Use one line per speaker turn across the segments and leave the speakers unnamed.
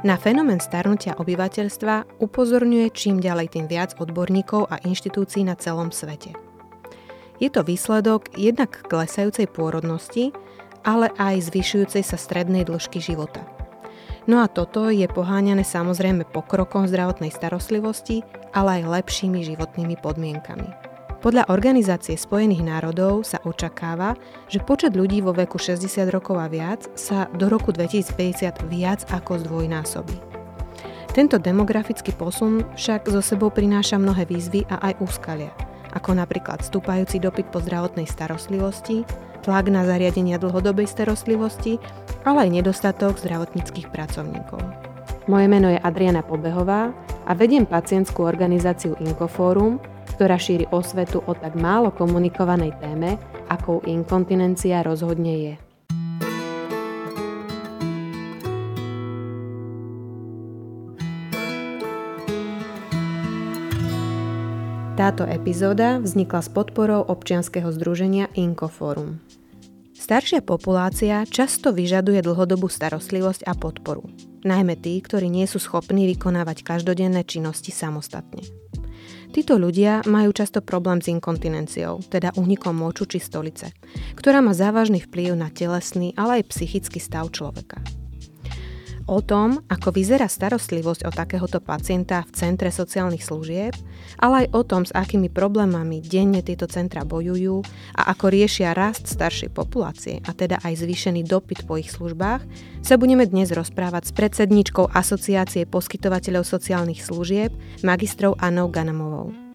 Na fenomén starnutia obyvateľstva upozorňuje čím ďalej tým viac odborníkov a inštitúcií na celom svete. Je to výsledok jednak klesajúcej pôrodnosti, ale aj zvyšujúcej sa strednej dĺžky života. No a toto je poháňané samozrejme pokrokom zdravotnej starostlivosti, ale aj lepšími životnými podmienkami. Podľa Organizácie spojených národov sa očakáva, že počet ľudí vo veku 60 rokov a viac sa do roku 2050 viac ako zdvojnásobí. Tento demografický posun však zo sebou prináša mnohé výzvy a aj úskalia, ako napríklad stúpajúci dopyt po zdravotnej starostlivosti, tlak na zariadenia dlhodobej starostlivosti, ale aj nedostatok zdravotníckých pracovníkov. Moje meno je Adriana Pobehová a vediem pacientskú organizáciu Inkoforum, ktorá šíri osvetu o tak málo komunikovanej téme, akou inkontinencia rozhodne je. Táto epizóda vznikla s podporou občianskeho združenia Inkoforum. Staršia populácia často vyžaduje dlhodobú starostlivosť a podporu, najmä tí, ktorí nie sú schopní vykonávať každodenné činnosti samostatne. Títo ľudia majú často problém s inkontinenciou, teda únikom moču či stolice, ktorá má závažný vplyv na telesný, ale aj psychický stav človeka. O tom, ako vyzerá starostlivosť o takéhoto pacienta v centre sociálnych služieb, ale aj o tom, s akými problémami denne tieto centra bojujú a ako riešia rast staršej populácie a teda aj zvýšený dopyt po ich službách, sa budeme dnes rozprávať s predsedničkou Asociácie poskytovateľov sociálnych služieb, magistrou Anou Ganamovou.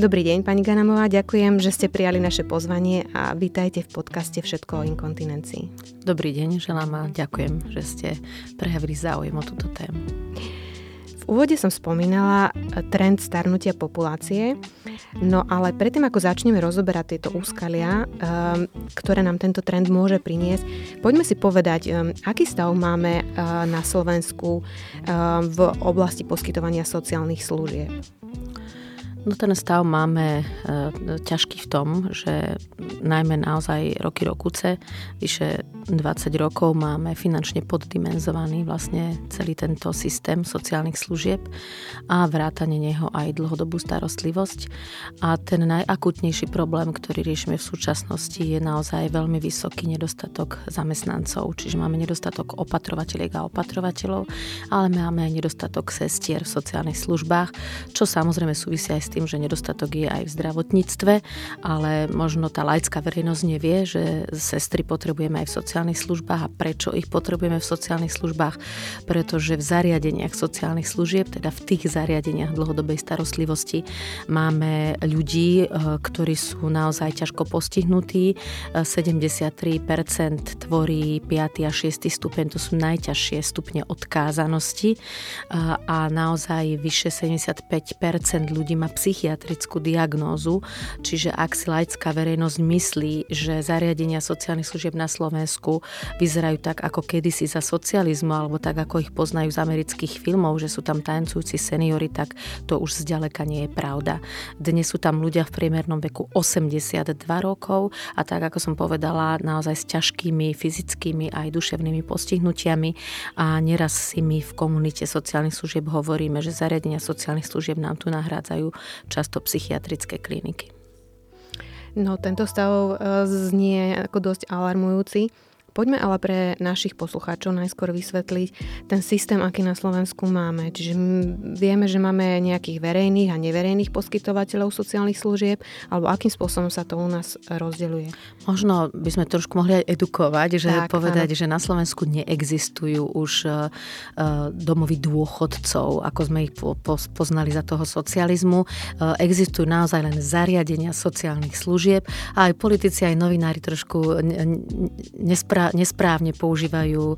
Dobrý deň, pani Ganamová, ďakujem, že ste prijali naše pozvanie a vítajte v podcaste Všetko o inkontinencii.
Dobrý deň, želám a ďakujem, že ste prejavili záujem o túto tému.
V úvode som spomínala trend starnutia populácie, no ale predtým, ako začneme rozoberať tieto úskalia, ktoré nám tento trend môže priniesť, poďme si povedať, aký stav máme ehm, na Slovensku v oblasti poskytovania sociálnych služieb.
No ten stav máme e, ťažký v tom, že najmä naozaj roky rokuce, vyše 20 rokov máme finančne poddimenzovaný vlastne celý tento systém sociálnych služieb a vrátane neho aj dlhodobú starostlivosť. A ten najakutnejší problém, ktorý riešime v súčasnosti, je naozaj veľmi vysoký nedostatok zamestnancov. Čiže máme nedostatok opatrovateľiek a opatrovateľov, ale máme aj nedostatok sestier v sociálnych službách, čo samozrejme súvisia aj s tým, že nedostatok je aj v zdravotníctve, ale možno tá laická verejnosť nevie, že sestry potrebujeme aj v sociálnych službách a prečo ich potrebujeme v sociálnych službách, pretože v zariadeniach sociálnych služieb, teda v tých zariadeniach dlhodobej starostlivosti máme ľudí, eh, ktorí sú naozaj ťažko postihnutí. 73% eh, tvorí 5. a 6. stupeň, to sú najťažšie stupne odkázanosti eh, a naozaj vyše 75% ľudí má psychiatrickú diagnózu, čiže ak si laická verejnosť myslí, že zariadenia sociálnych služieb na Slovensku vyzerajú tak ako kedysi za socializmu alebo tak ako ich poznajú z amerických filmov, že sú tam tancujúci seniory, tak to už zďaleka nie je pravda. Dnes sú tam ľudia v priemernom veku 82 rokov a tak ako som povedala, naozaj s ťažkými fyzickými aj duševnými postihnutiami a neraz si my v komunite sociálnych služieb hovoríme, že zariadenia sociálnych služieb nám tu nahrádzajú často psychiatrické kliniky.
No, tento stav e, znie ako dosť alarmujúci. Poďme ale pre našich poslucháčov najskôr vysvetliť ten systém, aký na Slovensku máme. Čiže vieme, že máme nejakých verejných a neverejných poskytovateľov sociálnych služieb, alebo akým spôsobom sa to u nás rozdeľuje?
Možno by sme trošku mohli aj edukovať, že tak, povedať, áno. že na Slovensku neexistujú už uh, domovy dôchodcov, ako sme ich po, po, poznali za toho socializmu. Uh, existujú naozaj len zariadenia sociálnych služieb a aj politici, aj novinári trošku nesprávne nesprávne používajú e,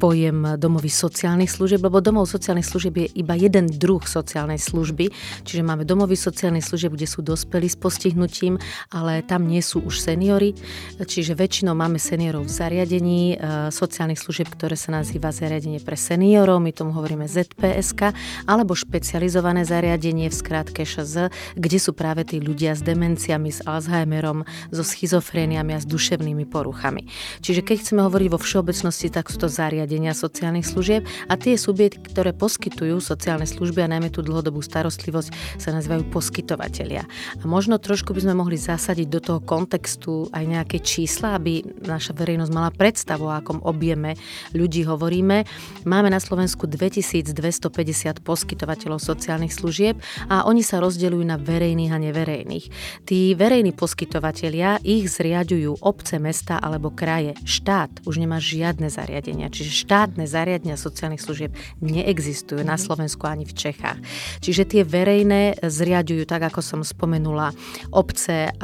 pojem domovy sociálnych služieb, lebo domov sociálnych služieb je iba jeden druh sociálnej služby, čiže máme domovy sociálnych služieb, kde sú dospelí s postihnutím, ale tam nie sú už seniory, čiže väčšinou máme seniorov v zariadení e, sociálnych služieb, ktoré sa nazýva zariadenie pre seniorov, my tomu hovoríme ZPSK, alebo špecializované zariadenie v skratke ŠZ, kde sú práve tí ľudia s demenciami, s Alzheimerom, so schizofréniami a s duševnými poruchami. Čiže keď chceme hovoriť vo všeobecnosti, tak sú to zariadenia sociálnych služieb a tie subjekty, ktoré poskytujú sociálne služby a najmä tú dlhodobú starostlivosť sa nazývajú poskytovatelia. A možno trošku by sme mohli zasadiť do toho kontextu aj nejaké čísla, aby naša verejnosť mala predstavu, o akom objeme ľudí hovoríme. Máme na Slovensku 2250 poskytovateľov sociálnych služieb a oni sa rozdeľujú na verejných a neverejných. Tí verejní poskytovatelia ich zriadujú obce, mesta alebo kraje. Štát už nemá žiadne zariadenia, čiže štátne zariadenia sociálnych služieb neexistujú na. Slovensku ani v Čechách. Čiže tie verejné zriadujú, tak ako som spomenula, obce,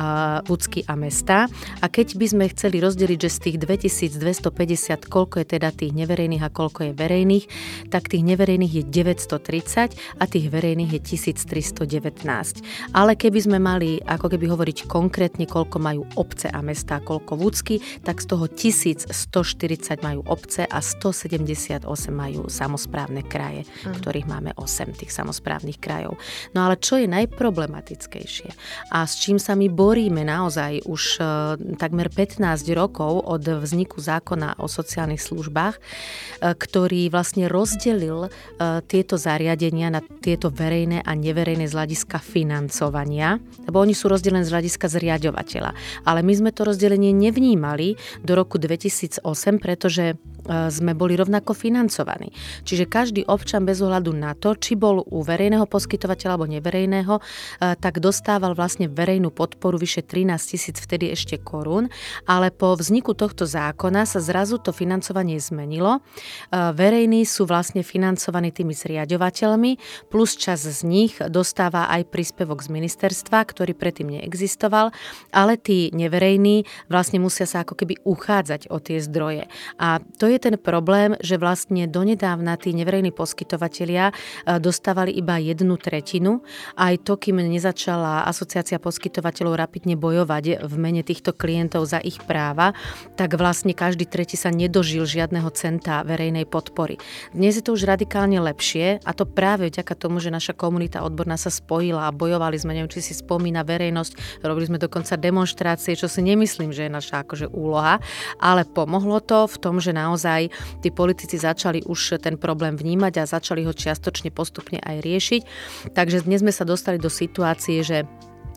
vúcky a mesta. A keď by sme chceli rozdeliť, že z tých 2250, koľko je teda tých neverejných a koľko je verejných, tak tých neverejných je 930 a tých verejných je 1319. Ale keby sme mali ako keby hovoriť konkrétne, koľko majú obce a mesta, koľko vúcky, tak z toho 1140 majú obce a 178 majú samozprávne kraje, mm. ktorých máme 8 tých samozprávnych krajov. No ale čo je najproblematickejšie a s čím sa my boríme naozaj už uh, takmer 15 rokov od vzniku zákona o sociálnych službách, uh, ktorý vlastne rozdelil uh, tieto zariadenia na tieto verejné a neverejné z hľadiska financovania, lebo oni sú rozdelené z hľadiska zriadovateľa. Ale my sme to rozdelenie nevnímali do roku 2008, pretože E, sme boli rovnako financovaní. Čiže každý občan bez ohľadu na to, či bol u verejného poskytovateľa alebo neverejného, e, tak dostával vlastne verejnú podporu vyše 13 tisíc vtedy ešte korún, ale po vzniku tohto zákona sa zrazu to financovanie zmenilo. E, verejní sú vlastne financovaní tými zriadovateľmi, plus čas z nich dostáva aj príspevok z ministerstva, ktorý predtým neexistoval, ale tí neverejní vlastne musia sa ako keby uchádzať o tie zdroje. A to je ten problém, že vlastne donedávna tí neverejní poskytovatelia e, dostávali iba jednu tretinu. Aj to, kým nezačala asociácia poskytovateľov rapidne bojovať v mene týchto klientov za ich práva, tak vlastne každý tretí sa nedožil žiadneho centa verejnej podpory. Dnes je to už radikálne lepšie a to práve vďaka tomu, že naša komunita odborná sa spojila a bojovali sme, neviem, či si spomína verejnosť, robili sme dokonca demonstrácie, čo si nemyslím, že je naša akože úloha, ale pomohlo to v tom, že naozaj tí politici začali už ten problém vnímať a začali ho čiastočne postupne aj riešiť. Takže dnes sme sa dostali do situácie, že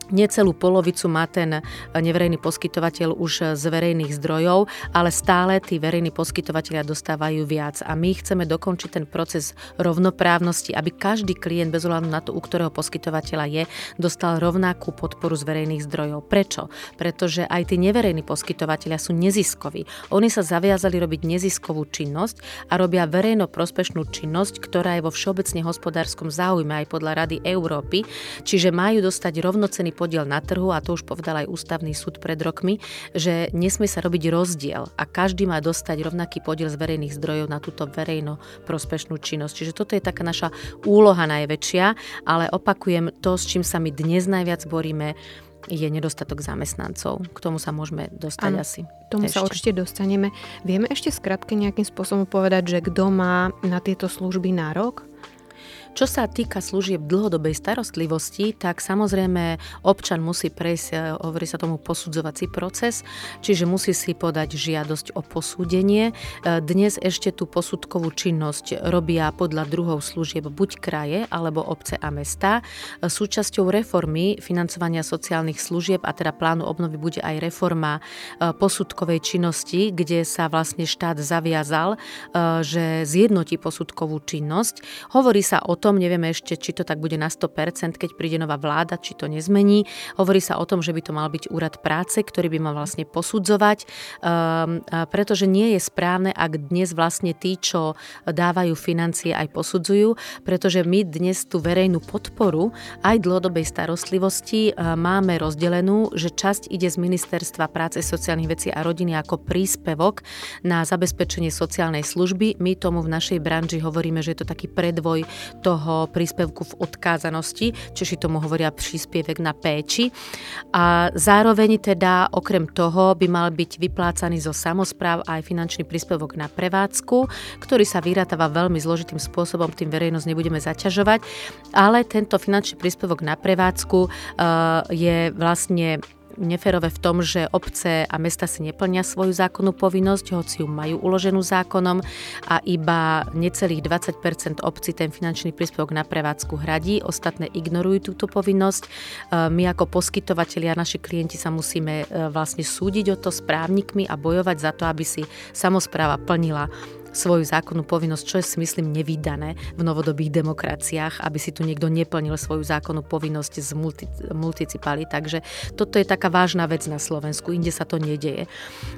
Necelú polovicu má ten neverejný poskytovateľ už z verejných zdrojov, ale stále tí verejní poskytovateľia dostávajú viac. A my chceme dokončiť ten proces rovnoprávnosti, aby každý klient bez ohľadu na to, u ktorého poskytovateľa je, dostal rovnakú podporu z verejných zdrojov. Prečo? Pretože aj tí neverejní poskytovateľia sú neziskoví. Oni sa zaviazali robiť neziskovú činnosť a robia verejno prospešnú činnosť, ktorá je vo všeobecne hospodárskom záujme aj podľa Rady Európy, čiže majú dostať rovnocený podiel na trhu a to už povedal aj ústavný súd pred rokmi, že nesmie sa robiť rozdiel a každý má dostať rovnaký podiel z verejných zdrojov na túto verejno prospešnú činnosť. Čiže toto je taká naša úloha najväčšia, ale opakujem, to, s čím sa my dnes najviac boríme, je nedostatok zamestnancov. K tomu sa môžeme dostať ano, asi.
tomu ešte. sa určite dostaneme. Vieme ešte skratke nejakým spôsobom povedať, že kto má na tieto služby nárok?
Čo sa týka služieb dlhodobej starostlivosti, tak samozrejme občan musí prejsť, e, hovorí sa tomu posudzovací proces, čiže musí si podať žiadosť o posúdenie. E, dnes ešte tú posudkovú činnosť robia podľa druhov služieb buď kraje alebo obce a mesta. E, súčasťou reformy financovania sociálnych služieb a teda plánu obnovy bude aj reforma posudkovej činnosti, kde sa vlastne štát zaviazal, že zjednotí posudkovú činnosť. Hovorí sa o tom, tom, nevieme ešte, či to tak bude na 100%, keď príde nová vláda, či to nezmení. Hovorí sa o tom, že by to mal byť úrad práce, ktorý by mal vlastne posudzovať, um, pretože nie je správne, ak dnes vlastne tí, čo dávajú financie, aj posudzujú, pretože my dnes tú verejnú podporu aj dlhodobej starostlivosti uh, máme rozdelenú, že časť ide z Ministerstva práce, sociálnych vecí a rodiny ako príspevok na zabezpečenie sociálnej služby. My tomu v našej branži hovoríme, že je to taký predvoj toho príspevku v odkázanosti, Češi tomu hovoria príspevek na péči. A zároveň teda okrem toho by mal byť vyplácaný zo samozpráv aj finančný príspevok na prevádzku, ktorý sa vyratáva veľmi zložitým spôsobom, tým verejnosť nebudeme zaťažovať, ale tento finančný príspevok na prevádzku uh, je vlastne neferové v tom, že obce a mesta si neplnia svoju zákonnú povinnosť, hoci ju majú uloženú zákonom a iba necelých 20% obcí ten finančný príspevok na prevádzku hradí, ostatné ignorujú túto povinnosť. E, my ako poskytovateľia, naši klienti sa musíme e, vlastne súdiť o to s právnikmi a bojovať za to, aby si samozpráva plnila svoju zákonnú povinnosť, čo je si myslím nevydané v novodobých demokraciách, aby si tu niekto neplnil svoju zákonnú povinnosť z multi, multicipali. Takže toto je taká vážna vec na Slovensku, inde sa to nedieje.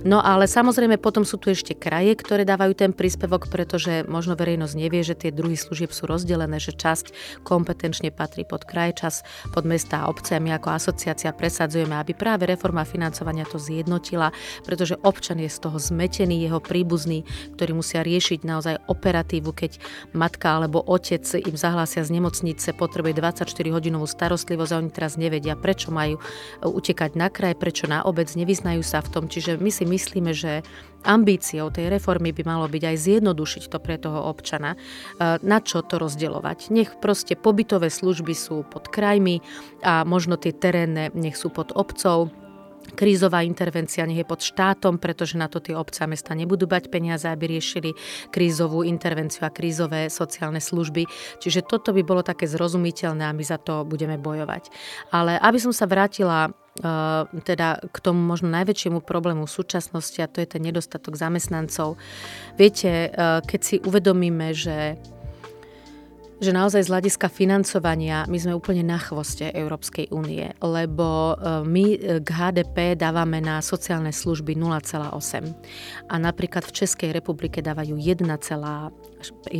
No ale samozrejme potom sú tu ešte kraje, ktoré dávajú ten príspevok, pretože možno verejnosť nevie, že tie druhy služieb sú rozdelené, že časť kompetenčne patrí pod kraj, čas pod mesta a obce. A my ako asociácia presadzujeme, aby práve reforma financovania to zjednotila, pretože občan je z toho zmetený, jeho príbuzný, ktorí musia riešiť naozaj operatívu, keď matka alebo otec im zahlásia z nemocnice, potrebuje 24-hodinovú starostlivosť a oni teraz nevedia, prečo majú e, utekať na kraj, prečo na obec, nevyznajú sa v tom. Čiže my si myslíme, že ambíciou tej reformy by malo byť aj zjednodušiť to pre toho občana. E, na čo to rozdeľovať? Nech proste pobytové služby sú pod krajmi a možno tie terénne nech sú pod obcov krízová intervencia nech je pod štátom, pretože na to tie obce a mesta nebudú bať peniaze, aby riešili krízovú intervenciu a krízové sociálne služby. Čiže toto by bolo také zrozumiteľné a my za to budeme bojovať. Ale aby som sa vrátila Uh, teda k tomu možno najväčšiemu problému v súčasnosti a to je ten nedostatok zamestnancov. Viete, uh, keď si uvedomíme, že že naozaj z hľadiska financovania my sme úplne na chvoste Európskej únie, lebo e, my e, k HDP dávame na sociálne služby 0,8 a napríklad v Českej republike dávajú 1,5.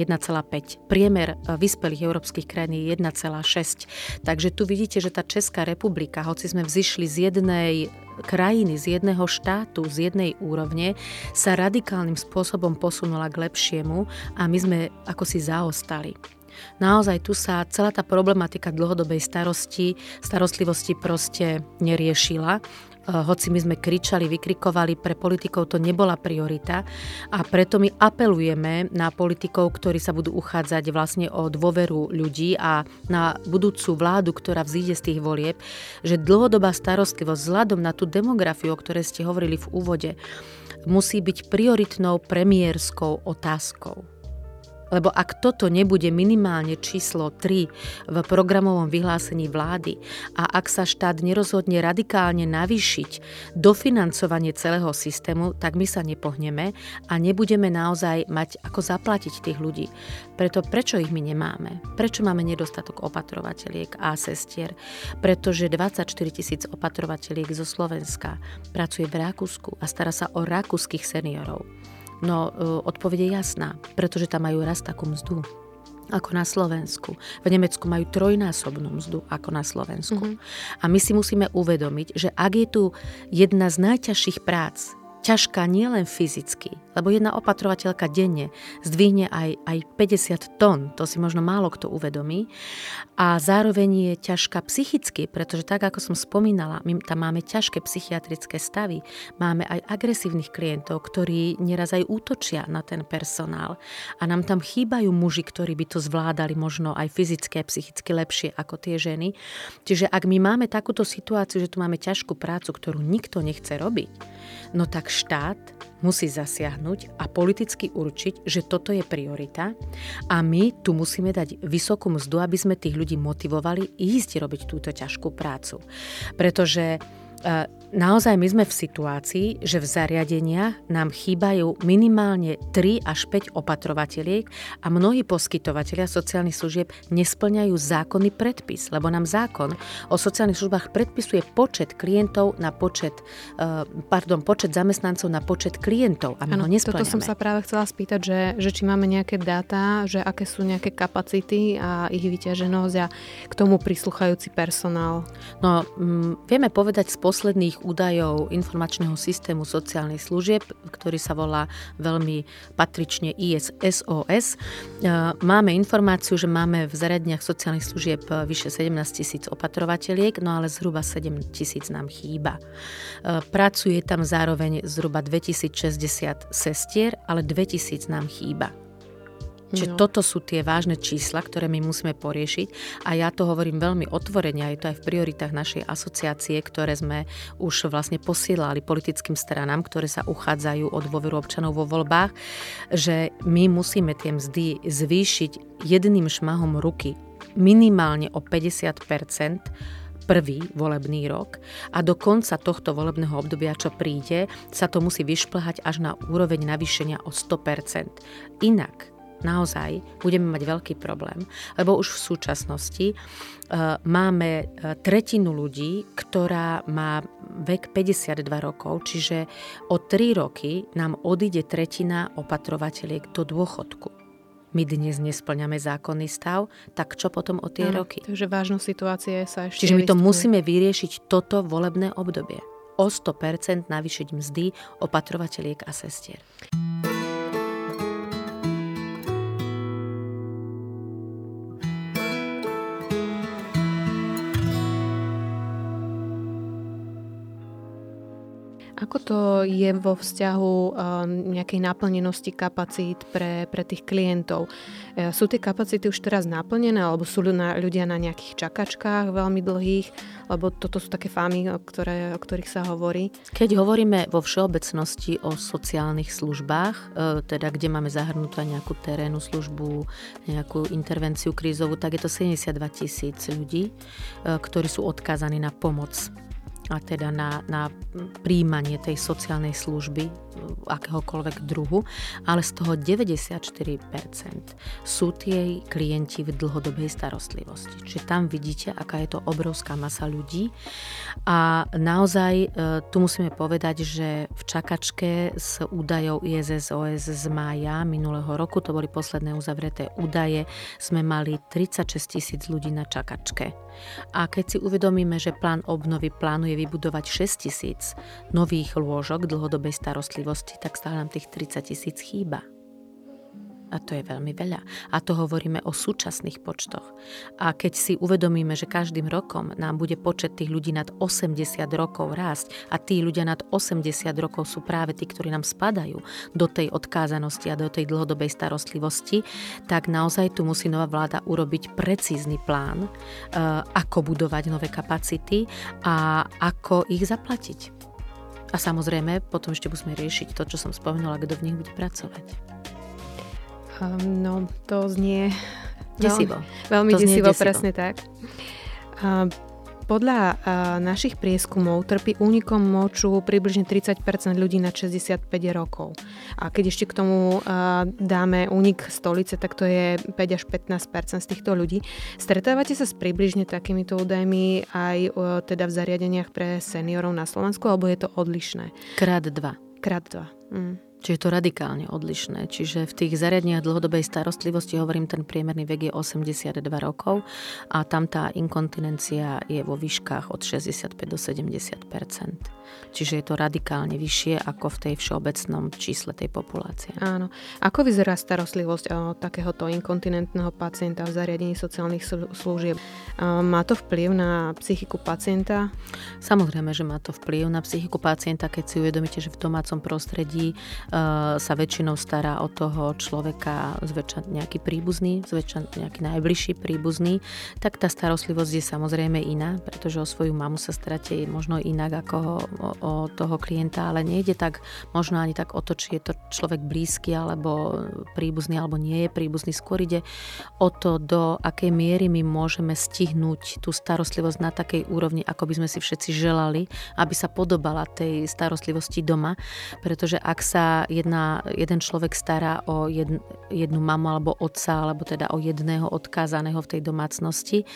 Priemer e, vyspelých európskych krajín je 1,6. Takže tu vidíte, že tá Česká republika, hoci sme vzýšli z jednej krajiny, z jedného štátu, z jednej úrovne, sa radikálnym spôsobom posunula k lepšiemu a my sme ako si zaostali. Naozaj tu sa celá tá problematika dlhodobej starosti, starostlivosti proste neriešila eh, hoci my sme kričali, vykrikovali, pre politikov to nebola priorita a preto my apelujeme na politikov, ktorí sa budú uchádzať vlastne o dôveru ľudí a na budúcu vládu, ktorá vzíde z tých volieb, že dlhodobá starostlivosť vzhľadom na tú demografiu, o ktorej ste hovorili v úvode, musí byť prioritnou premiérskou otázkou. Lebo ak toto nebude minimálne číslo 3 v programovom vyhlásení vlády a ak sa štát nerozhodne radikálne navýšiť dofinancovanie celého systému, tak my sa nepohneme a nebudeme naozaj mať ako zaplatiť tých ľudí. Preto prečo ich my nemáme? Prečo máme nedostatok opatrovateľiek a sestier? Pretože 24 tisíc opatrovateľiek zo Slovenska pracuje v Rakúsku a stará sa o rakúskych seniorov. No, e, odpovede je jasná, pretože tam majú raz takú mzdu ako na Slovensku. V Nemecku majú trojnásobnú mzdu ako na Slovensku. Mm-hmm. A my si musíme uvedomiť, že ak je tu jedna z najťažších prác, ťažká nielen fyzicky, lebo jedna opatrovateľka denne zdvihne aj, aj 50 tón, to si možno málo kto uvedomí, a zároveň je ťažká psychicky, pretože tak, ako som spomínala, my tam máme ťažké psychiatrické stavy, máme aj agresívnych klientov, ktorí neraz aj útočia na ten personál a nám tam chýbajú muži, ktorí by to zvládali možno aj fyzicky a psychicky lepšie ako tie ženy. Čiže ak my máme takúto situáciu, že tu máme ťažkú prácu, ktorú nikto nechce robiť, no tak štát musí zasiahnuť a politicky určiť, že toto je priorita a my tu musíme dať vysokú mzdu, aby sme tých ľudí motivovali ísť robiť túto ťažkú prácu. Pretože naozaj my sme v situácii, že v zariadeniach nám chýbajú minimálne 3 až 5 opatrovateľiek a mnohí poskytovateľia sociálnych služieb nesplňajú zákonný predpis, lebo nám zákon o sociálnych službách predpisuje počet klientov na počet, e, pardon, počet zamestnancov na počet klientov a my ano, ho nesplňame.
Toto som sa práve chcela spýtať, že, že či máme nejaké dáta, že aké sú nejaké kapacity a ich vyťaženosť a k tomu prisluchajúci personál.
No, m, vieme povedať spôsob, posledných údajov informačného systému sociálnych služieb, ktorý sa volá veľmi patrične ISSOS, e, máme informáciu, že máme v zariadniach sociálnych služieb vyše 17 tisíc opatrovateľiek, no ale zhruba 7 tisíc nám chýba. E, pracuje tam zároveň zhruba 2060 sestier, ale 2000 nám chýba. Čiže no. toto sú tie vážne čísla, ktoré my musíme poriešiť a ja to hovorím veľmi otvorene, a je to aj v prioritách našej asociácie, ktoré sme už vlastne posielali politickým stranám, ktoré sa uchádzajú o dôveru občanov vo voľbách, že my musíme tie mzdy zvýšiť jedným šmahom ruky minimálne o 50% prvý volebný rok a do konca tohto volebného obdobia, čo príde, sa to musí vyšplhať až na úroveň navýšenia o 100%. Inak naozaj budeme mať veľký problém, lebo už v súčasnosti uh, máme e, tretinu ľudí, ktorá má vek 52 rokov, čiže o 3 roky nám odíde tretina opatrovateľiek do dôchodku. My dnes nesplňame zákonný stav, tak čo potom o tie no, roky?
Takže vážnu situácie sa ešte
Čiže my to musíme vyriešiť toto volebné obdobie. O 100% navýšiť mzdy opatrovateľiek a sestier.
Ako to je vo vzťahu um, nejakej naplnenosti kapacít pre, pre tých klientov? E, sú tie kapacity už teraz naplnené, alebo sú ľudia na nejakých čakačkách veľmi dlhých? Lebo toto sú také fámy, o, ktoré, o ktorých sa hovorí.
Keď hovoríme vo všeobecnosti o sociálnych službách, e, teda kde máme zahrnutú nejakú terénu službu, nejakú intervenciu krízovú, tak je to 72 tisíc ľudí, ktorí sú odkázaní na pomoc a teda na, na príjmanie tej sociálnej služby akéhokoľvek druhu, ale z toho 94% sú tie klienti v dlhodobej starostlivosti. Čiže tam vidíte, aká je to obrovská masa ľudí a naozaj e, tu musíme povedať, že v čakačke s údajov ISSOS z mája minulého roku, to boli posledné uzavreté údaje, sme mali 36 tisíc ľudí na čakačke. A keď si uvedomíme, že plán obnovy plánuje vybudovať 6 tisíc nových lôžok dlhodobej starostlivosti, starostlivosti, tak stále nám tých 30 tisíc chýba. A to je veľmi veľa. A to hovoríme o súčasných počtoch. A keď si uvedomíme, že každým rokom nám bude počet tých ľudí nad 80 rokov rásť a tí ľudia nad 80 rokov sú práve tí, ktorí nám spadajú do tej odkázanosti a do tej dlhodobej starostlivosti, tak naozaj tu musí nová vláda urobiť precízny plán, eh, ako budovať nové kapacity a ako ich zaplatiť. A samozrejme, potom ešte musíme riešiť to, čo som spomenula, kto v nich bude pracovať.
Um, no, to znie...
Desivo.
Veľmi to desivo, desivo, presne tak. Um, podľa našich prieskumov trpí únikom moču približne 30% ľudí na 65 rokov. A keď ešte k tomu dáme únik stolice, tak to je 5 až 15% z týchto ľudí. Stretávate sa s približne takýmito údajmi aj teda v zariadeniach pre seniorov na Slovensku, alebo je to odlišné?
Krát dva.
Krát dva. Mm.
Čiže je to radikálne odlišné. Čiže v tých zariadeniach dlhodobej starostlivosti, hovorím, ten priemerný vek je 82 rokov a tam tá inkontinencia je vo výškach od 65 do 70% Čiže je to radikálne vyššie ako v tej všeobecnom čísle tej populácie.
Áno. Ako vyzerá starostlivosť o takéhoto inkontinentného pacienta v zariadení sociálnych služieb? Má to vplyv na psychiku pacienta?
Samozrejme, že má to vplyv na psychiku pacienta, keď si uvedomíte, že v domácom prostredí sa väčšinou stará o toho človeka zväčša nejaký príbuzný, zväčša nejaký najbližší príbuzný, tak tá starostlivosť je samozrejme iná, pretože o svoju mamu sa stratie možno inak ako o, o toho klienta, ale nejde tak možno ani tak o to, či je to človek blízky alebo príbuzný alebo nie je príbuzný. Skôr ide o to, do akej miery my môžeme stihnúť tú starostlivosť na takej úrovni, ako by sme si všetci želali, aby sa podobala tej starostlivosti doma, pretože ak sa jedna, jeden človek stará o jedn, jednu mamu alebo otca, alebo teda o jedného odkázaného v tej domácnosti, e,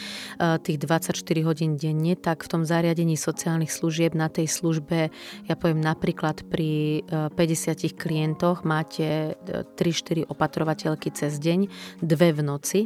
tých 24 hodín denne, tak v tom zariadení sociálnych služieb na tej službe, ja poviem napríklad pri 50 e, klientoch máte 3-4 e, opatrovateľky cez deň, dve v noci,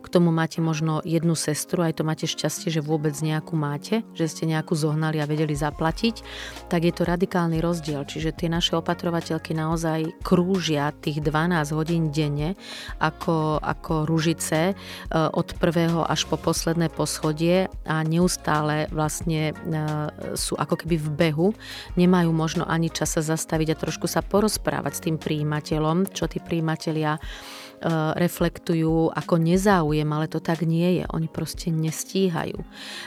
k tomu máte možno jednu sestru, aj to máte šťastie, že vôbec nejakú máte, že ste nejakú zohnali a vedeli zaplatiť, tak je to radikálny rozdiel. Čiže tie naše opatrovateľky naozaj krúžia tých 12 hodín denne ako, ako ružice e, od prvého až po posledné poschodie a neustále vlastne e, sú ako keby v behu, nemajú možno ani čas sa zastaviť a trošku sa porozprávať s tým príjimateľom, čo tí príjimatelia reflektujú ako nezáujem, ale to tak nie je. Oni proste nestíhajú.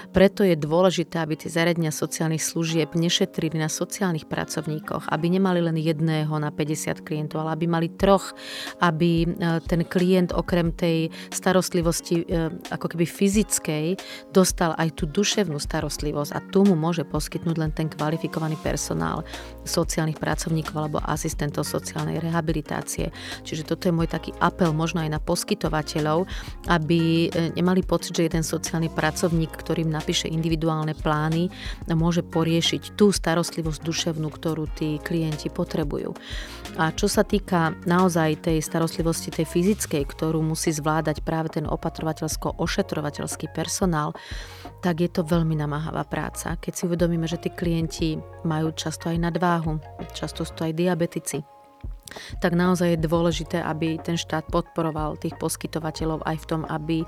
Preto je dôležité, aby tie zariadenia sociálnych služieb nešetrili na sociálnych pracovníkoch, aby nemali len jedného na 50 klientov, ale aby mali troch, aby eh, ten klient okrem tej starostlivosti eh, ako keby fyzickej dostal aj tú duševnú starostlivosť a tu mu môže poskytnúť len ten kvalifikovaný personál sociálnych pracovníkov alebo asistentov sociálnej rehabilitácie. Čiže toto je môj taký apel možno aj na poskytovateľov, aby e, nemali pocit, že jeden sociálny pracovník, ktorým napíše individuálne plány, môže poriešiť tú starostlivosť duševnú, ktorú tí klienti potrebujú. A čo sa týka naozaj tej starostlivosti tej fyzickej, ktorú musí zvládať práve ten opatrovateľsko-ošetrovateľský personál, tak je to veľmi namáhavá práca. Keď si uvedomíme, že tí klienti majú často aj nadváhu, často sú to aj diabetici, tak naozaj je dôležité, aby ten štát podporoval tých poskytovateľov aj v tom, aby e,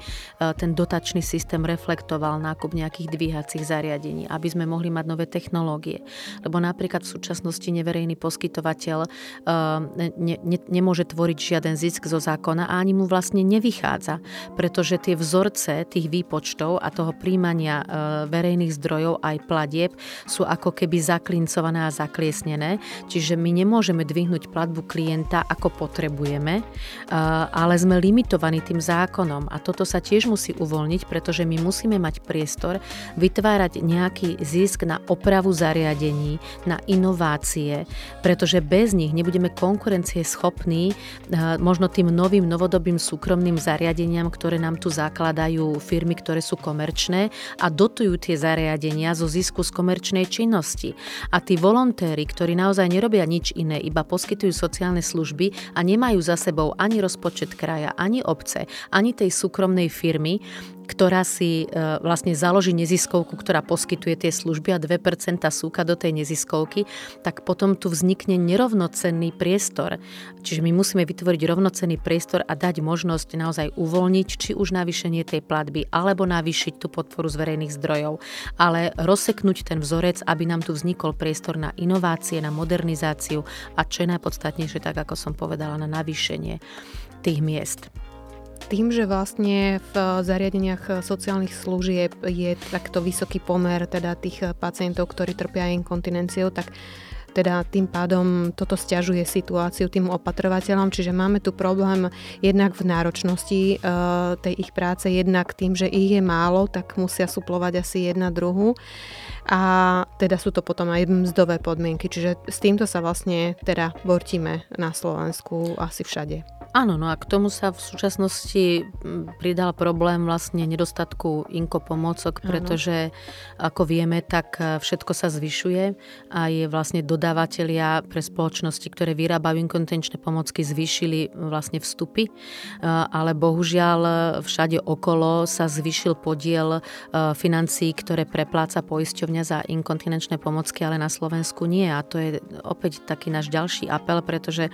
ten dotačný systém reflektoval nákup nejakých dvíhacích zariadení, aby sme mohli mať nové technológie. Lebo napríklad v súčasnosti neverejný poskytovateľ e, ne, ne, nemôže tvoriť žiaden zisk zo zákona a ani mu vlastne nevychádza, pretože tie vzorce tých výpočtov a toho príjmania e, verejných zdrojov aj platieb sú ako keby zaklincované a zakliesnené, čiže my nemôžeme dvihnúť platbu klienta, ako potrebujeme, ale sme limitovaní tým zákonom a toto sa tiež musí uvoľniť, pretože my musíme mať priestor vytvárať nejaký zisk na opravu zariadení, na inovácie, pretože bez nich nebudeme konkurencie schopní možno tým novým, novodobým súkromným zariadeniam, ktoré nám tu zakladajú firmy, ktoré sú komerčné a dotujú tie zariadenia zo zisku z komerčnej činnosti. A tí volontéri, ktorí naozaj nerobia nič iné, iba poskytujú sociálne sociálne služby a nemajú za sebou ani rozpočet kraja, ani obce, ani tej súkromnej firmy, ktorá si e, vlastne založí neziskovku, ktorá poskytuje tie služby a 2% súka do tej neziskovky, tak potom tu vznikne nerovnocenný priestor. Čiže my musíme vytvoriť rovnocenný priestor a dať možnosť naozaj uvoľniť či už navýšenie tej platby, alebo navýšiť tú podporu z verejných zdrojov, ale rozseknúť ten vzorec, aby nám tu vznikol priestor na inovácie, na modernizáciu a čo je najpodstatnejšie, tak ako som povedala, na navýšenie tých miest.
Tým, že vlastne v zariadeniach sociálnych služieb je takto vysoký pomer teda tých pacientov, ktorí trpia inkontinenciou, tak teda tým pádom toto stiažuje situáciu tým opatrovateľom, čiže máme tu problém jednak v náročnosti e, tej ich práce, jednak tým, že ich je málo, tak musia suplovať asi jedna druhu a teda sú to potom aj mzdové podmienky, čiže s týmto sa vlastne teda bortíme na Slovensku asi všade.
Áno, no a k tomu sa v súčasnosti pridal problém vlastne nedostatku inkopomocok, pretože ako vieme, tak e, všetko sa zvyšuje a je vlastne dodávateľia pre spoločnosti, ktoré vyrábajú inkontinenčné pomocky, zvýšili vlastne vstupy, e, ale bohužiaľ e, všade okolo sa zvýšil podiel financií, ktoré prepláca poisťovňa za inkontinenčné pomocky, ale na Slovensku nie. A to je opäť taký náš ďalší apel, pretože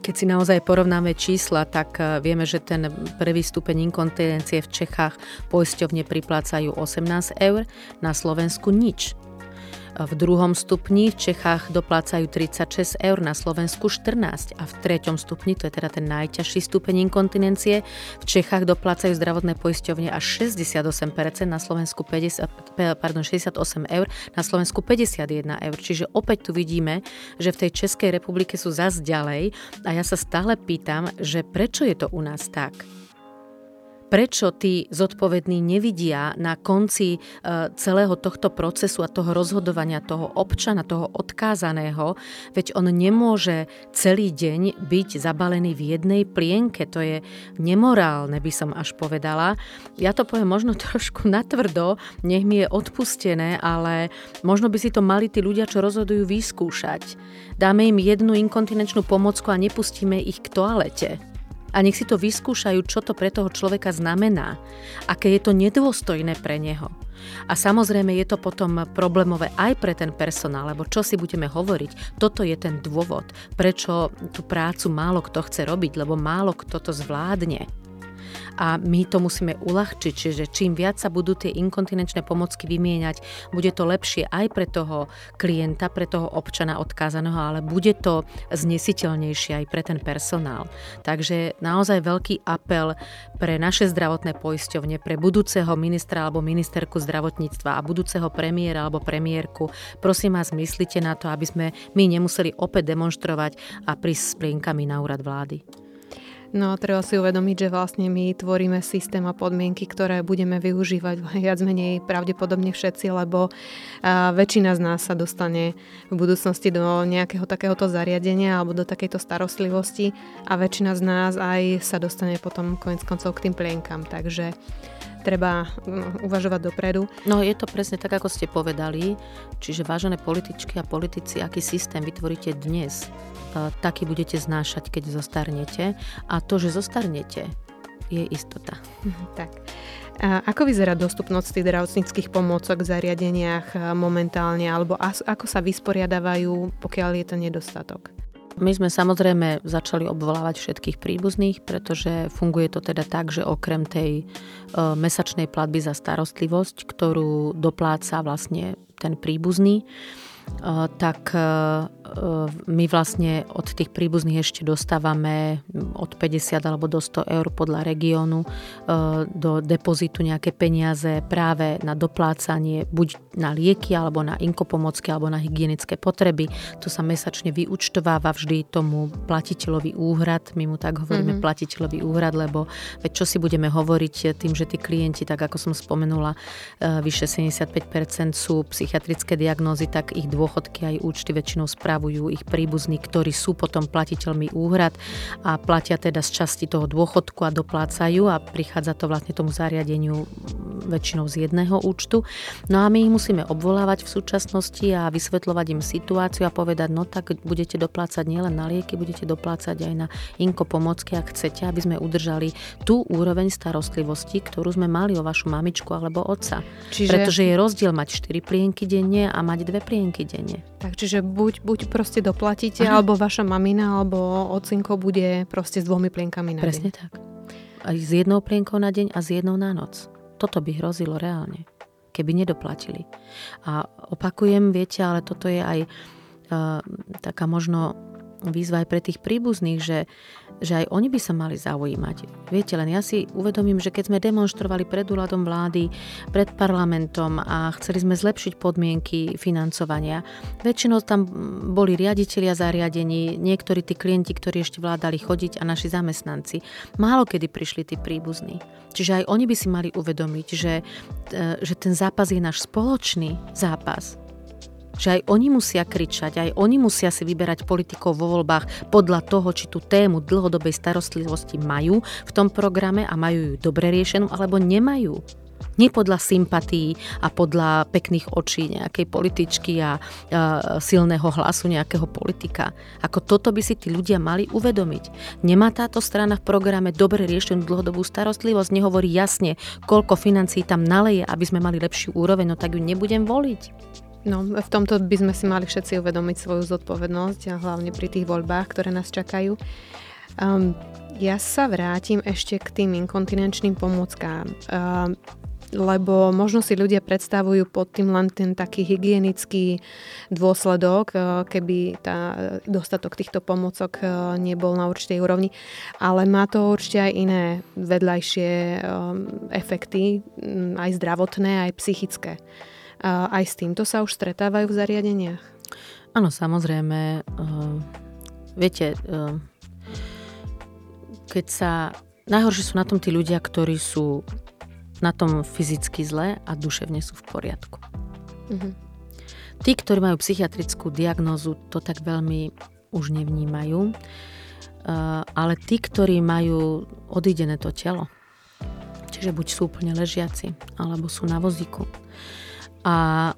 keď si naozaj porovnáme čísla, tak eh, vieme, že ten prvý stupeň inkontinencie v Čechách poisťovne priplácajú 18 eur, na Slovensku nič. V druhom stupni v Čechách doplácajú 36 eur, na Slovensku 14 a v treťom stupni, to je teda ten najťažší stupeň inkontinencie, v Čechách doplácajú zdravotné poisťovne až 68%, na Slovensku 50, pardon, 68 eur, na Slovensku 51 eur. Čiže opäť tu vidíme, že v tej Českej republike sú zas ďalej a ja sa stále pýtam, že prečo je to u nás tak? Prečo tí zodpovední nevidia na konci e, celého tohto procesu a toho rozhodovania toho občana, toho odkázaného, veď on nemôže celý deň byť zabalený v jednej plienke. To je nemorálne, by som až povedala. Ja to poviem možno trošku natvrdo, nech mi je odpustené, ale možno by si to mali tí ľudia, čo rozhodujú, vyskúšať. Dáme im jednu inkontinenčnú pomocku a nepustíme ich k toalete a nech si to vyskúšajú, čo to pre toho človeka znamená, aké je to nedôstojné pre neho. A samozrejme je to potom problémové aj pre ten personál, lebo čo si budeme hovoriť, toto je ten dôvod, prečo tú prácu málo kto chce robiť, lebo málo kto to zvládne a my to musíme uľahčiť, čiže čím viac sa budú tie inkontinenčné pomocky vymieňať, bude to lepšie aj pre toho klienta, pre toho občana odkázaného, ale bude to znesiteľnejšie aj pre ten personál. Takže naozaj veľký apel pre naše zdravotné poisťovne, pre budúceho ministra alebo ministerku zdravotníctva a budúceho premiéra alebo premiérku. Prosím vás, myslíte na to, aby sme my nemuseli opäť demonstrovať a prísť s plienkami na úrad vlády.
No a treba si uvedomiť, že vlastne my tvoríme systém a podmienky, ktoré budeme využívať viac menej pravdepodobne všetci, lebo väčšina z nás sa dostane v budúcnosti do nejakého takéhoto zariadenia alebo do takejto starostlivosti a väčšina z nás aj sa dostane potom konec koncov k tým plienkam. Takže treba mm, uvažovať dopredu.
No je to presne tak, ako ste povedali. Čiže vážené političky a politici, aký systém vytvoríte dnes, e, taký budete znášať, keď zostarnete. A to, že zostarnete, je istota.
Tak. A ako vyzerá dostupnosť tých zdravotníckých pomôcok v zariadeniach e, momentálne, alebo ako sa vysporiadávajú, pokiaľ je to nedostatok?
My sme samozrejme začali obvolávať všetkých príbuzných, pretože funguje to teda tak, že okrem tej e, mesačnej platby za starostlivosť, ktorú dopláca vlastne ten príbuzný, tak e, e, my vlastne od tých príbuzných ešte dostávame od 50 alebo do 100 eur podľa regiónu e, do depozitu nejaké peniaze práve na doplácanie buď na lieky alebo na inkopomocky alebo na hygienické potreby. To sa mesačne vyučtováva vždy tomu platiteľovi úhrad. My mu tak hovoríme mm-hmm. platiteľový úhrad, lebo veď čo si budeme hovoriť tým, že tí klienti, tak ako som spomenula, vyše 75% sú psychiatrické diagnózy, tak ich dôchodky aj účty väčšinou spravujú ich príbuzní, ktorí sú potom platiteľmi úhrad a platia teda z časti toho dôchodku a doplácajú a prichádza to vlastne tomu zariadeniu väčšinou z jedného účtu. No a my ich musíme obvolávať v súčasnosti a vysvetľovať im situáciu a povedať, no tak budete doplácať nielen na lieky, budete doplácať aj na inko pomocky, ak chcete, aby sme udržali tú úroveň starostlivosti, ktorú sme mali o vašu mamičku alebo otca. Čiže... Pretože je rozdiel mať 4 plienky denne a mať dve plienky denne.
Tak čiže buď, buď proste doplatíte, Aha. alebo vaša mamina alebo ocinko bude proste s dvomi plienkami na
Presne deň. tak. Aj s jednou plienkou na deň a s jednou na noc. Toto by hrozilo reálne, keby nedoplatili. A opakujem, viete, ale toto je aj uh, taká možno výzva aj pre tých príbuzných, že že aj oni by sa mali zaujímať. Viete, len ja si uvedomím, že keď sme demonstrovali pred úradom vlády, pred parlamentom a chceli sme zlepšiť podmienky financovania, väčšinou tam boli riaditeľia zariadení, niektorí tí klienti, ktorí ešte vládali chodiť a naši zamestnanci. Málo kedy prišli tí príbuzní. Čiže aj oni by si mali uvedomiť, že, e, že ten zápas je náš spoločný zápas že aj oni musia kričať, aj oni musia si vyberať politikov vo voľbách podľa toho, či tú tému dlhodobej starostlivosti majú v tom programe a majú ju dobre riešenú, alebo nemajú. Nie podľa sympatí a podľa pekných očí nejakej političky a, a silného hlasu nejakého politika. Ako toto by si tí ľudia mali uvedomiť. Nemá táto strana v programe dobre riešenú dlhodobú starostlivosť, nehovorí jasne, koľko financií tam naleje, aby sme mali lepšiu úroveň, no tak ju nebudem voliť.
No, v tomto by sme si mali všetci uvedomiť svoju zodpovednosť a hlavne pri tých voľbách, ktoré nás čakajú. Um, ja sa vrátim ešte k tým inkontinenčným pomôckám, um, lebo možno si ľudia predstavujú pod tým len ten taký hygienický dôsledok, uh, keby tá dostatok týchto pomôcok uh, nebol na určitej úrovni, ale má to určite aj iné vedľajšie efekty, aj zdravotné, aj psychické. Aj s týmto sa už stretávajú v zariadeniach?
Áno, samozrejme. Uh, viete, uh, keď sa... Najhoršie sú na tom tí ľudia, ktorí sú na tom fyzicky zle a duševne sú v poriadku. Uh-huh. Tí, ktorí majú psychiatrickú diagnózu, to tak veľmi už nevnímajú. Uh, ale tí, ktorí majú odídené to telo, čiže buď sú úplne ležiaci, alebo sú na vozíku, a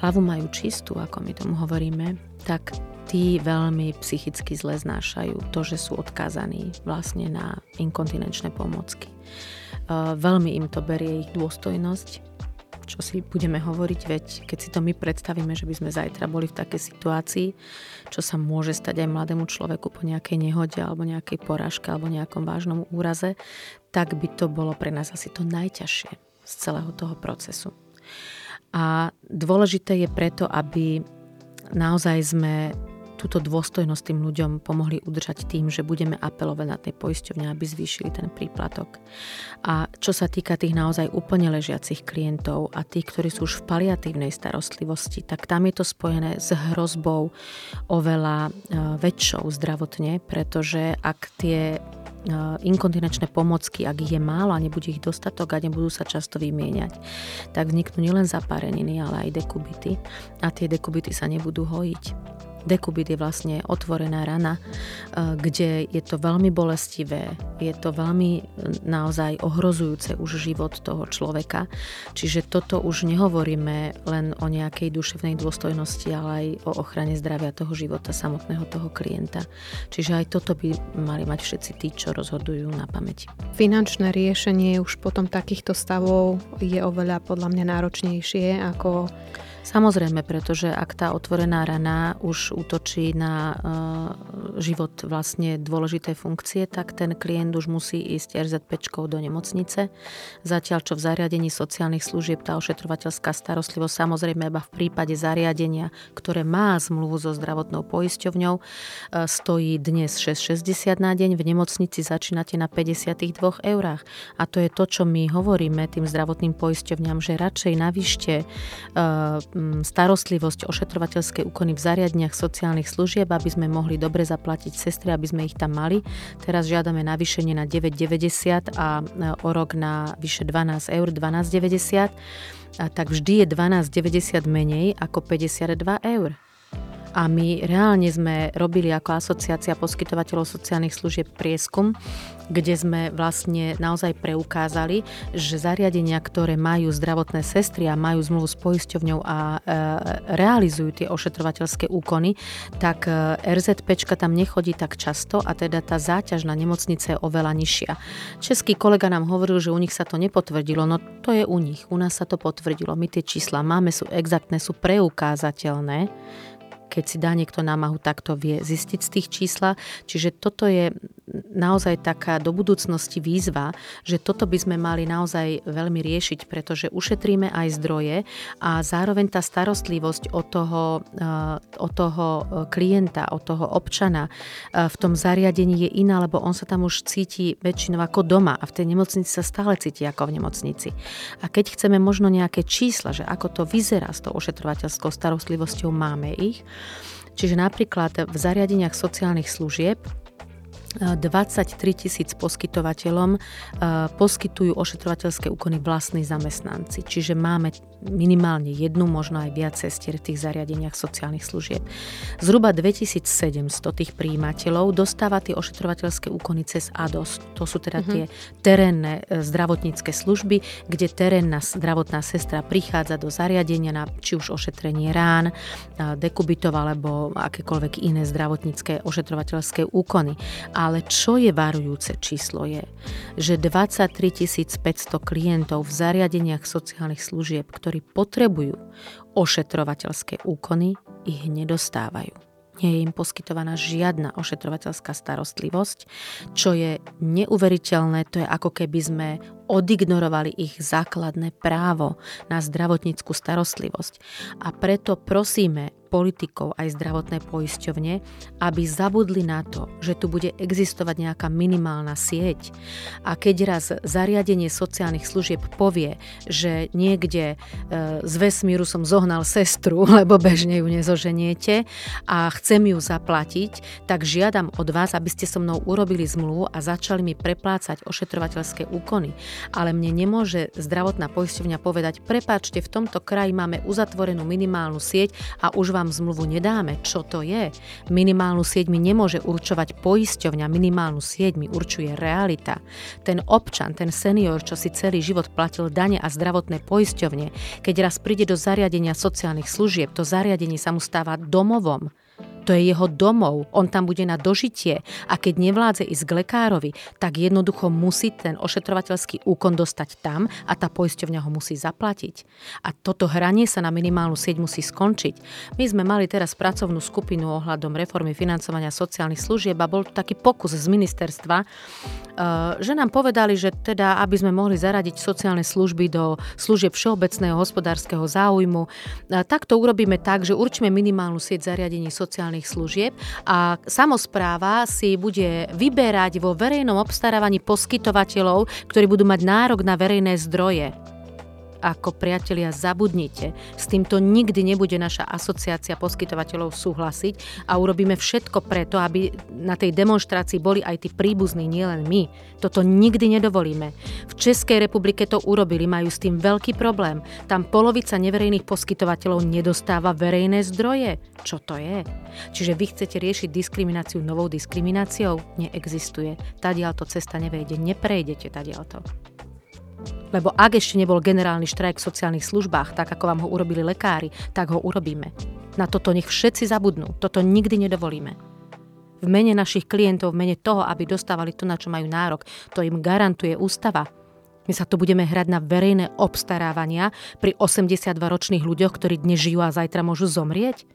hlavu majú čistú, ako my tomu hovoríme, tak tí veľmi psychicky zle znášajú to, že sú odkázaní vlastne na inkontinenčné pomocky. E, veľmi im to berie ich dôstojnosť, čo si budeme hovoriť, veď keď si to my predstavíme, že by sme zajtra boli v takej situácii, čo sa môže stať aj mladému človeku po nejakej nehode alebo nejakej porážke alebo nejakom vážnom úraze, tak by to bolo pre nás asi to najťažšie z celého toho procesu. A dôležité je preto, aby naozaj sme túto dôstojnosť tým ľuďom pomohli udržať tým, že budeme apelovať na tej poisťovne, aby zvýšili ten príplatok. A čo sa týka tých naozaj úplne ležiacich klientov a tých, ktorí sú už v paliatívnej starostlivosti, tak tam je to spojené s hrozbou oveľa e, väčšou zdravotne, pretože ak tie inkontinenčné pomocky, ak ich je málo a nebude ich dostatok a nebudú sa často vymieňať, tak vzniknú nielen zapáreniny, ale aj dekubity a tie dekubity sa nebudú hojiť. Dekubit je vlastne otvorená rana, eh, kde je to veľmi bolestivé, je to veľmi eh, naozaj ohrozujúce už život toho človeka. Čiže toto už nehovoríme len o nejakej duševnej dôstojnosti, ale aj o ochrane zdravia toho života samotného toho klienta. Čiže aj toto by mali mať všetci tí, čo rozhodujú na pamäti.
Finančné riešenie už potom takýchto stavov je oveľa podľa mňa náročnejšie ako
Samozrejme, pretože ak tá otvorená rana už útočí na uh, život vlastne dôležité funkcie, tak ten klient už musí ísť RZP do nemocnice. Zatiaľ, čo v zariadení sociálnych služieb tá ošetrovateľská starostlivosť samozrejme iba v prípade zariadenia, ktoré má zmluvu so zdravotnou poisťovňou, uh, stojí dnes 6,60 na deň, v nemocnici začínate na 52 eurách. A to je to, čo my hovoríme tým zdravotným poisťovňam, že radšej navyšte Mm, starostlivosť, ošetrovateľské úkony v zariadeniach sociálnych služieb, aby sme mohli dobre zaplatiť sestry, aby sme ich tam mali. Teraz žiadame navýšenie na 9,90 a o rok na vyše 12 eur, 12,90. A tak vždy je 12,90 menej ako 52 eur. A my reálne sme robili ako asociácia poskytovateľov sociálnych služieb prieskum, kde sme vlastne naozaj preukázali, že zariadenia, ktoré majú zdravotné sestry a majú zmluvu s poisťovňou a e, realizujú tie ošetrovateľské úkony, tak e, RZPčka tam nechodí tak často a teda tá záťaž na nemocnice je oveľa nižšia. Český kolega nám hovoril, že u nich sa to nepotvrdilo, no to je u nich, u nás sa to potvrdilo. My tie čísla máme, sú exaktné, sú preukázateľné keď si dá niekto námahu, tak to vie zistiť z tých čísla. Čiže toto je naozaj taká do budúcnosti výzva, že toto by sme mali naozaj veľmi riešiť, pretože ušetríme aj zdroje a zároveň tá starostlivosť od toho, eh, od toho eh, klienta, od toho občana eh, v tom zariadení je iná, lebo on sa tam už cíti väčšinou ako doma a v tej nemocnici sa stále cíti ako v nemocnici. A keď chceme možno nejaké čísla, že ako to vyzerá s tou ošetrovateľskou starostlivosťou, máme ich, Čiže napríklad v zariadeniach sociálnych služieb 23 tisíc poskytovateľom poskytujú ošetrovateľské úkony vlastní zamestnanci. Čiže máme minimálne jednu, možno aj viac sestier v tých zariadeniach sociálnych služieb. Zhruba 2700 tých príjimateľov dostáva tie ošetrovateľské úkony cez ADOS. To sú teda mm-hmm. tie terénne e, zdravotnícke služby, kde terénna zdravotná sestra prichádza do zariadenia na či už ošetrenie rán, dekubitov alebo akékoľvek iné zdravotnícke ošetrovateľské úkony. Ale čo je varujúce číslo je, že 23 500 klientov v zariadeniach sociálnych služieb, ktorí potrebujú ošetrovateľské úkony, ich nedostávajú. Nie je im poskytovaná žiadna ošetrovateľská starostlivosť, čo je neuveriteľné, to je ako keby sme odignorovali ich základné právo na zdravotníckú starostlivosť. A preto prosíme politikov aj zdravotné poisťovne, aby zabudli na to, že tu bude existovať nejaká minimálna sieť. A keď raz zariadenie sociálnych služieb povie, že niekde e, z vesmíru som zohnal sestru, lebo bežne ju nezoženiete a chcem ju zaplatiť, tak žiadam od vás, aby ste so mnou urobili zmluvu a začali mi preplácať ošetrovateľské úkony. Ale mne nemôže zdravotná poisťovňa povedať, prepáčte, v tomto kraji máme uzatvorenú minimálnu sieť a už vám vám zmluvu nedáme, čo to je. Minimálnu sieť mi nemôže určovať poisťovňa, minimálnu sieť mi určuje realita. Ten občan, ten senior, čo si celý život platil dane a zdravotné poisťovne, keď raz príde do zariadenia sociálnych služieb, to zariadenie sa mu stáva domovom To je jeho domov, on tam bude na dožitie a keď nevládze ísť k lekárovi, tak jednoducho musí ten ošetrovateľský úkon dostať tam a tá poisťovňa ho musí zaplatiť. A toto hranie sa na minimálnu sieť musí skončiť. My sme mali teraz pracovnú skupinu ohľadom reformy financovania sociálnych služieb a bol taký pokus z ministerstva, eh, že nám povedali, že teda, aby sme mohli zaradiť sociálne služby do služieb všeobecného hospodárskeho záujmu, eh, tak to urobíme tak, že určíme minimálnu sieť zariadení sociálnych sociálnych služieb a samozpráva si bude vyberať vo verejnom obstarávaní poskytovateľov, ktorí budú mať nárok na verejné zdroje ako priatelia zabudnite. S týmto nikdy nebude naša asociácia poskytovateľov súhlasiť a urobíme všetko preto, aby na tej demonstrácii boli aj tí príbuzní, nielen my. Toto nikdy nedovolíme. V Českej republike to urobili, majú s tým veľký problém. Tam polovica neverejných poskytovateľov nedostáva verejné zdroje. Čo to je? Čiže vy chcete riešiť diskrimináciu novou diskrimináciou? Neexistuje. Tadiaľ to cesta nevejde. Neprejdete tadiaľ. Lebo ak ešte nebol generálny štrajk v sociálnych službách, tak ako vám ho urobili lekári, tak ho urobíme. Na toto nech všetci zabudnú. Toto nikdy nedovolíme. V mene našich klientov, v mene toho, aby dostávali to, na čo majú nárok, to im garantuje ústava. My sa tu budeme hrať na verejné obstarávania pri 82-ročných ľuďoch, ktorí dnes žijú a zajtra môžu zomrieť?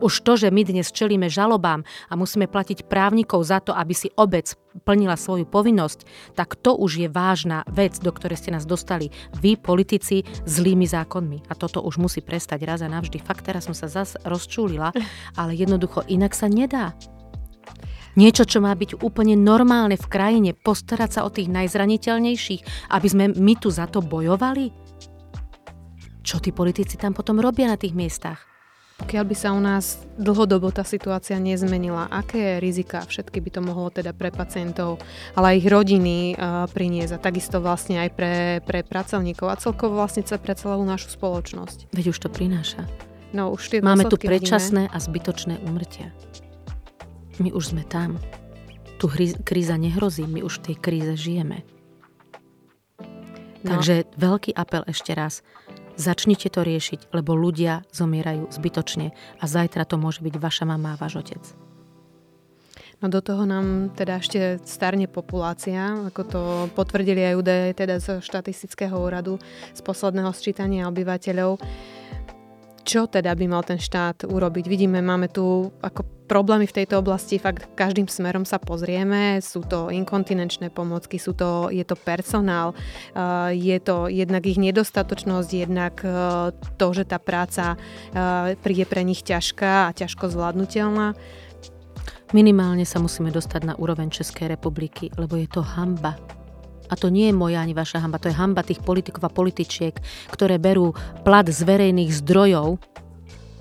Už to, že my dnes čelíme žalobám a musíme platiť právnikov za to, aby si obec plnila svoju povinnosť, tak to už je vážna vec, do ktorej ste nás dostali vy, politici, zlými zákonmi. A toto už musí prestať raz a navždy. Fakt, teraz som sa zase rozčúlila, ale jednoducho inak sa nedá. Niečo, čo má byť úplne normálne v krajine, postarať sa o tých najzraniteľnejších, aby sme my tu za to bojovali? Čo tí politici tam potom robia na tých miestach?
Pokiaľ by sa u nás dlhodobo tá situácia nezmenila, aké rizika všetky by to mohlo teda pre pacientov, ale aj ich rodiny uh, priniesť a takisto vlastne aj pre, pre pracovníkov a celkovo vlastne pre celú našu spoločnosť?
Veď už to prináša.
No, už tie
Máme tu predčasné vidíme. a zbytočné umrtia. My už sme tam. Tu kríza nehrozí, my už v tej kríze žijeme. No. Takže veľký apel ešte raz. Začnite to riešiť, lebo ľudia zomierajú zbytočne a zajtra to môže byť vaša mama a váš otec.
No do toho nám teda ešte starne populácia, ako to potvrdili aj údaje teda z štatistického úradu z posledného sčítania obyvateľov čo teda by mal ten štát urobiť. Vidíme, máme tu ako problémy v tejto oblasti, fakt každým smerom sa pozrieme, sú to inkontinenčné pomocky, sú to, je to personál, uh, je to jednak ich nedostatočnosť, jednak uh, to, že tá práca uh, je pre nich ťažká a ťažko zvládnutelná.
Minimálne sa musíme dostať na úroveň Českej republiky, lebo je to hamba a to nie je moja ani vaša hamba, to je hamba tých politikov a političiek, ktoré berú plat z verejných zdrojov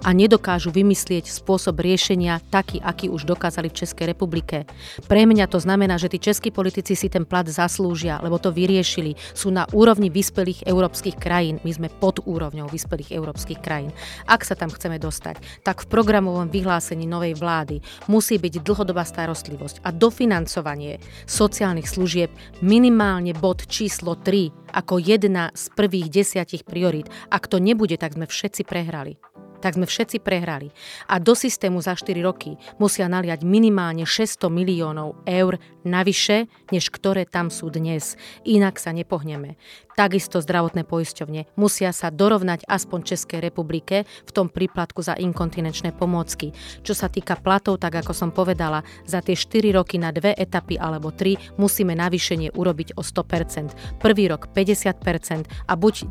a nedokážu vymyslieť spôsob riešenia taký, aký už dokázali v Českej republike. Pre mňa to znamená, že tí českí politici si ten plat zaslúžia, lebo to vyriešili. Sú na úrovni vyspelých európskych krajín. My sme pod úrovňou vyspelých európskych krajín. Ak sa tam chceme dostať, tak v programovom vyhlásení novej vlády musí byť dlhodobá starostlivosť a dofinancovanie sociálnych služieb minimálne bod číslo 3 ako jedna z prvých desiatich priorít. Ak to nebude, tak sme všetci prehrali tak sme všetci prehrali. A do systému za 4 roky musia naliať minimálne 600 miliónov eur navyše, než ktoré tam sú dnes. Inak sa nepohneme. Takisto zdravotné poisťovne musia sa dorovnať aspoň Českej republike v tom príplatku za inkontinenčné pomôcky. Čo sa týka platov, tak ako som povedala, za tie 4 roky na dve etapy alebo 3 musíme navýšenie urobiť o 100%. Prvý rok 50% a buď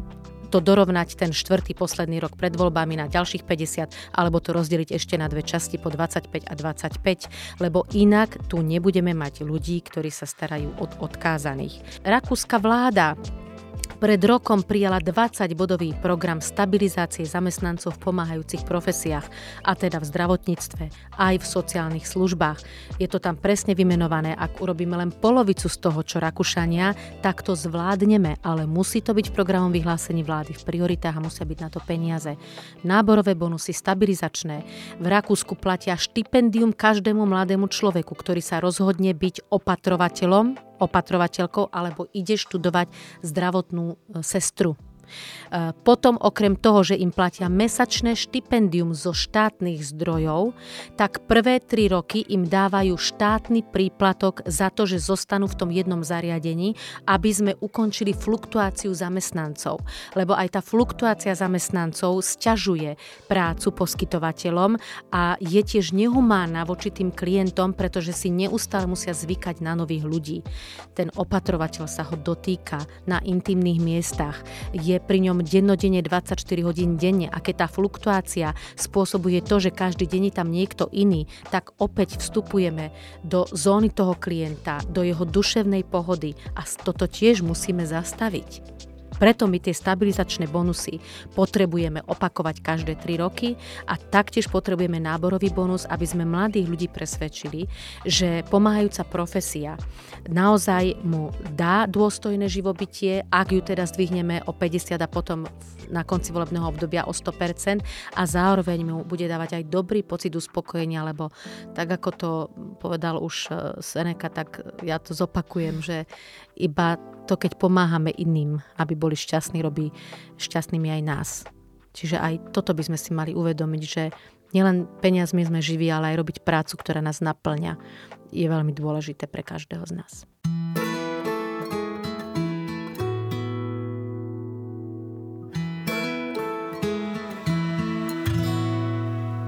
to dorovnať ten štvrtý posledný rok pred voľbami na ďalších 50, alebo to rozdeliť ešte na dve časti po 25 a 25, lebo inak tu nebudeme mať ľudí, ktorí sa starajú od odkázaných. Rakúska vláda pred rokom prijala 20-bodový program stabilizácie zamestnancov v pomáhajúcich profesiách, a teda v zdravotníctve, aj v sociálnych službách. Je to tam presne vymenované, ak urobíme len polovicu z toho, čo Rakúšania, tak to zvládneme, ale musí to byť v programom vyhlásení vlády v prioritách a musia byť na to peniaze. Náborové bonusy stabilizačné. V Rakúsku platia štipendium každému mladému človeku, ktorý sa rozhodne byť opatrovateľom opatrovateľkou alebo ide študovať zdravotnú e, sestru. Potom okrem toho, že im platia mesačné štipendium zo štátnych zdrojov, tak prvé tri roky im dávajú štátny príplatok za to, že zostanú v tom jednom zariadení, aby sme ukončili fluktuáciu zamestnancov. Lebo aj tá fluktuácia zamestnancov sťažuje prácu poskytovateľom a je tiež nehumánna voči tým klientom, pretože si neustále musia zvykať na nových ľudí. Ten opatrovateľ sa ho dotýka na intimných miestach, je pri ňom dennodenne 24 hodín denne a keď tá fluktuácia spôsobuje to, že každý deň je tam niekto iný, tak opäť vstupujeme do zóny toho klienta, do jeho duševnej pohody a toto tiež musíme zastaviť. Preto my tie stabilizačné bonusy potrebujeme opakovať každé 3 roky a taktiež potrebujeme náborový bonus, aby sme mladých ľudí presvedčili, že pomáhajúca profesia naozaj mu dá dôstojné živobytie, ak ju teda zdvihneme o 50 a potom na konci volebného obdobia o 100% a zároveň mu bude dávať aj dobrý pocit uspokojenia, lebo tak ako to povedal už eh, Seneca, tak ja to zopakujem, že iba to, keď pomáhame iným, aby boli šťastní, robí šťastnými aj nás. Čiže aj toto by sme si mali uvedomiť, že nielen peniazmi sme živí, ale aj robiť prácu, ktorá nás naplňa, je veľmi dôležité pre každého z nás.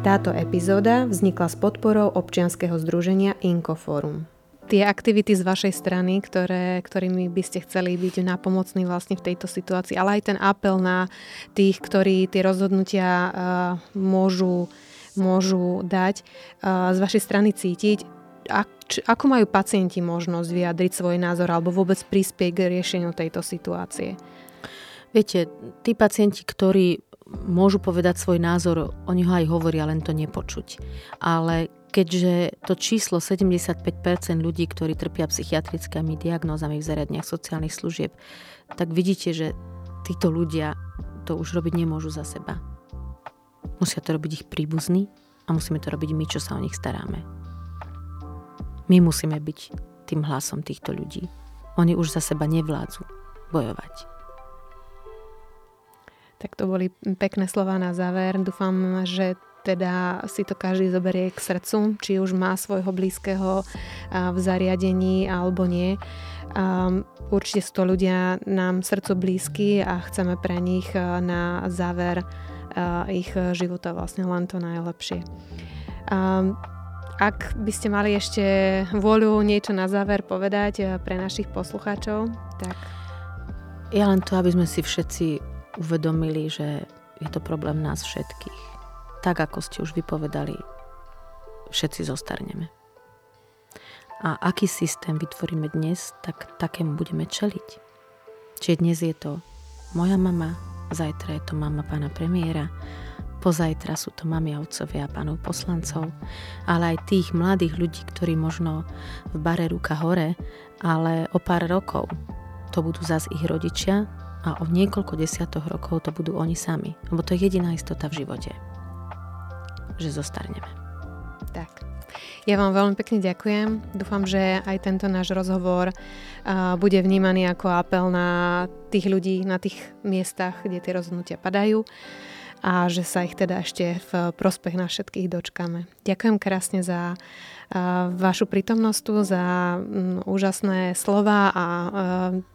Táto epizóda vznikla s podporou občianskeho združenia Inkoforum tie aktivity z vašej strany, ktoré, ktorými by ste chceli byť napomocní vlastne v tejto situácii, ale aj ten apel na tých, ktorí tie rozhodnutia uh, môžu, môžu dať, uh, z vašej strany cítiť, ak, č, ako majú pacienti možnosť vyjadriť svoj názor alebo vôbec prispieť k riešeniu tejto situácie?
Viete, tí pacienti, ktorí môžu povedať svoj názor, oni ho aj hovoria, len to nepočuť. Ale keďže to číslo 75% ľudí, ktorí trpia psychiatrickými diagnózami v zariadniach sociálnych služieb, tak vidíte, že títo ľudia to už robiť nemôžu za seba. Musia to robiť ich príbuzní a musíme to robiť my, čo sa o nich staráme. My musíme byť tým hlasom týchto ľudí. Oni už za seba nevládzu bojovať.
Tak to boli pekné slova na záver. Dúfam, že teda si to každý zoberie k srdcu, či už má svojho blízkeho v zariadení alebo nie. Určite sú to ľudia nám srdcu blízky a chceme pre nich na záver ich života vlastne len to najlepšie. Ak by ste mali ešte voľu niečo na záver povedať pre našich poslucháčov, tak...
Ja len to, aby sme si všetci uvedomili, že je to problém nás všetkých tak ako ste už vypovedali, všetci zostarneme. A aký systém vytvoríme dnes, tak takému budeme čeliť. Čiže dnes je to moja mama, zajtra je to mama pána premiéra, pozajtra sú to mami a otcovia a pánov poslancov, ale aj tých mladých ľudí, ktorí možno v bare ruka hore, ale o pár rokov to budú zas ich rodičia a o niekoľko desiatok rokov to budú oni sami. Lebo to je jediná istota v živote že zostarneme.
Tak. Ja vám veľmi pekne ďakujem. Dúfam, že aj tento náš rozhovor bude vnímaný ako apel na tých ľudí, na tých miestach, kde tie rozhodnutia padajú a že sa ich teda ešte v prospech na všetkých dočkame. Ďakujem krásne za vašu prítomnosť tu, za úžasné slova a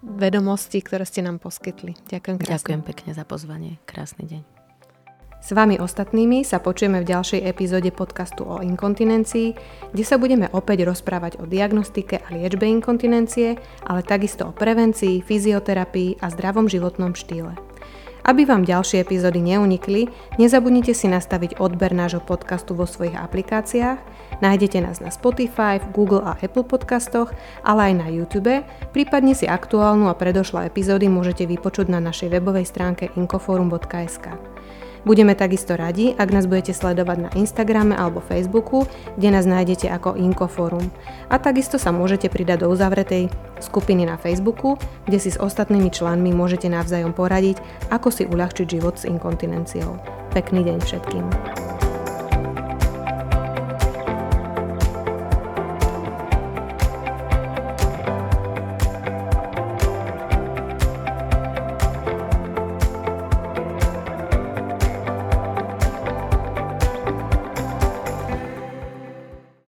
vedomosti, ktoré ste nám poskytli. Ďakujem krásne.
Ďakujem pekne za pozvanie. Krásny deň.
S vami ostatnými sa počujeme v ďalšej epizóde podcastu o inkontinencii, kde sa budeme opäť rozprávať o diagnostike a liečbe inkontinencie, ale takisto o prevencii, fyzioterapii a zdravom životnom štýle. Aby vám ďalšie epizódy neunikli, nezabudnite si nastaviť odber nášho podcastu vo svojich aplikáciách, nájdete nás na Spotify, Google a Apple podcastoch, ale aj na YouTube, prípadne si aktuálnu a predošlé epizódy môžete vypočuť na našej webovej stránke inkoforum.sk. Budeme takisto radi, ak nás budete sledovať na Instagrame alebo Facebooku, kde nás nájdete ako Inkoforum. A takisto sa môžete pridať do uzavretej skupiny na Facebooku, kde si s ostatnými členmi môžete navzájom poradiť, ako si uľahčiť život s inkontinenciou. Pekný deň všetkým.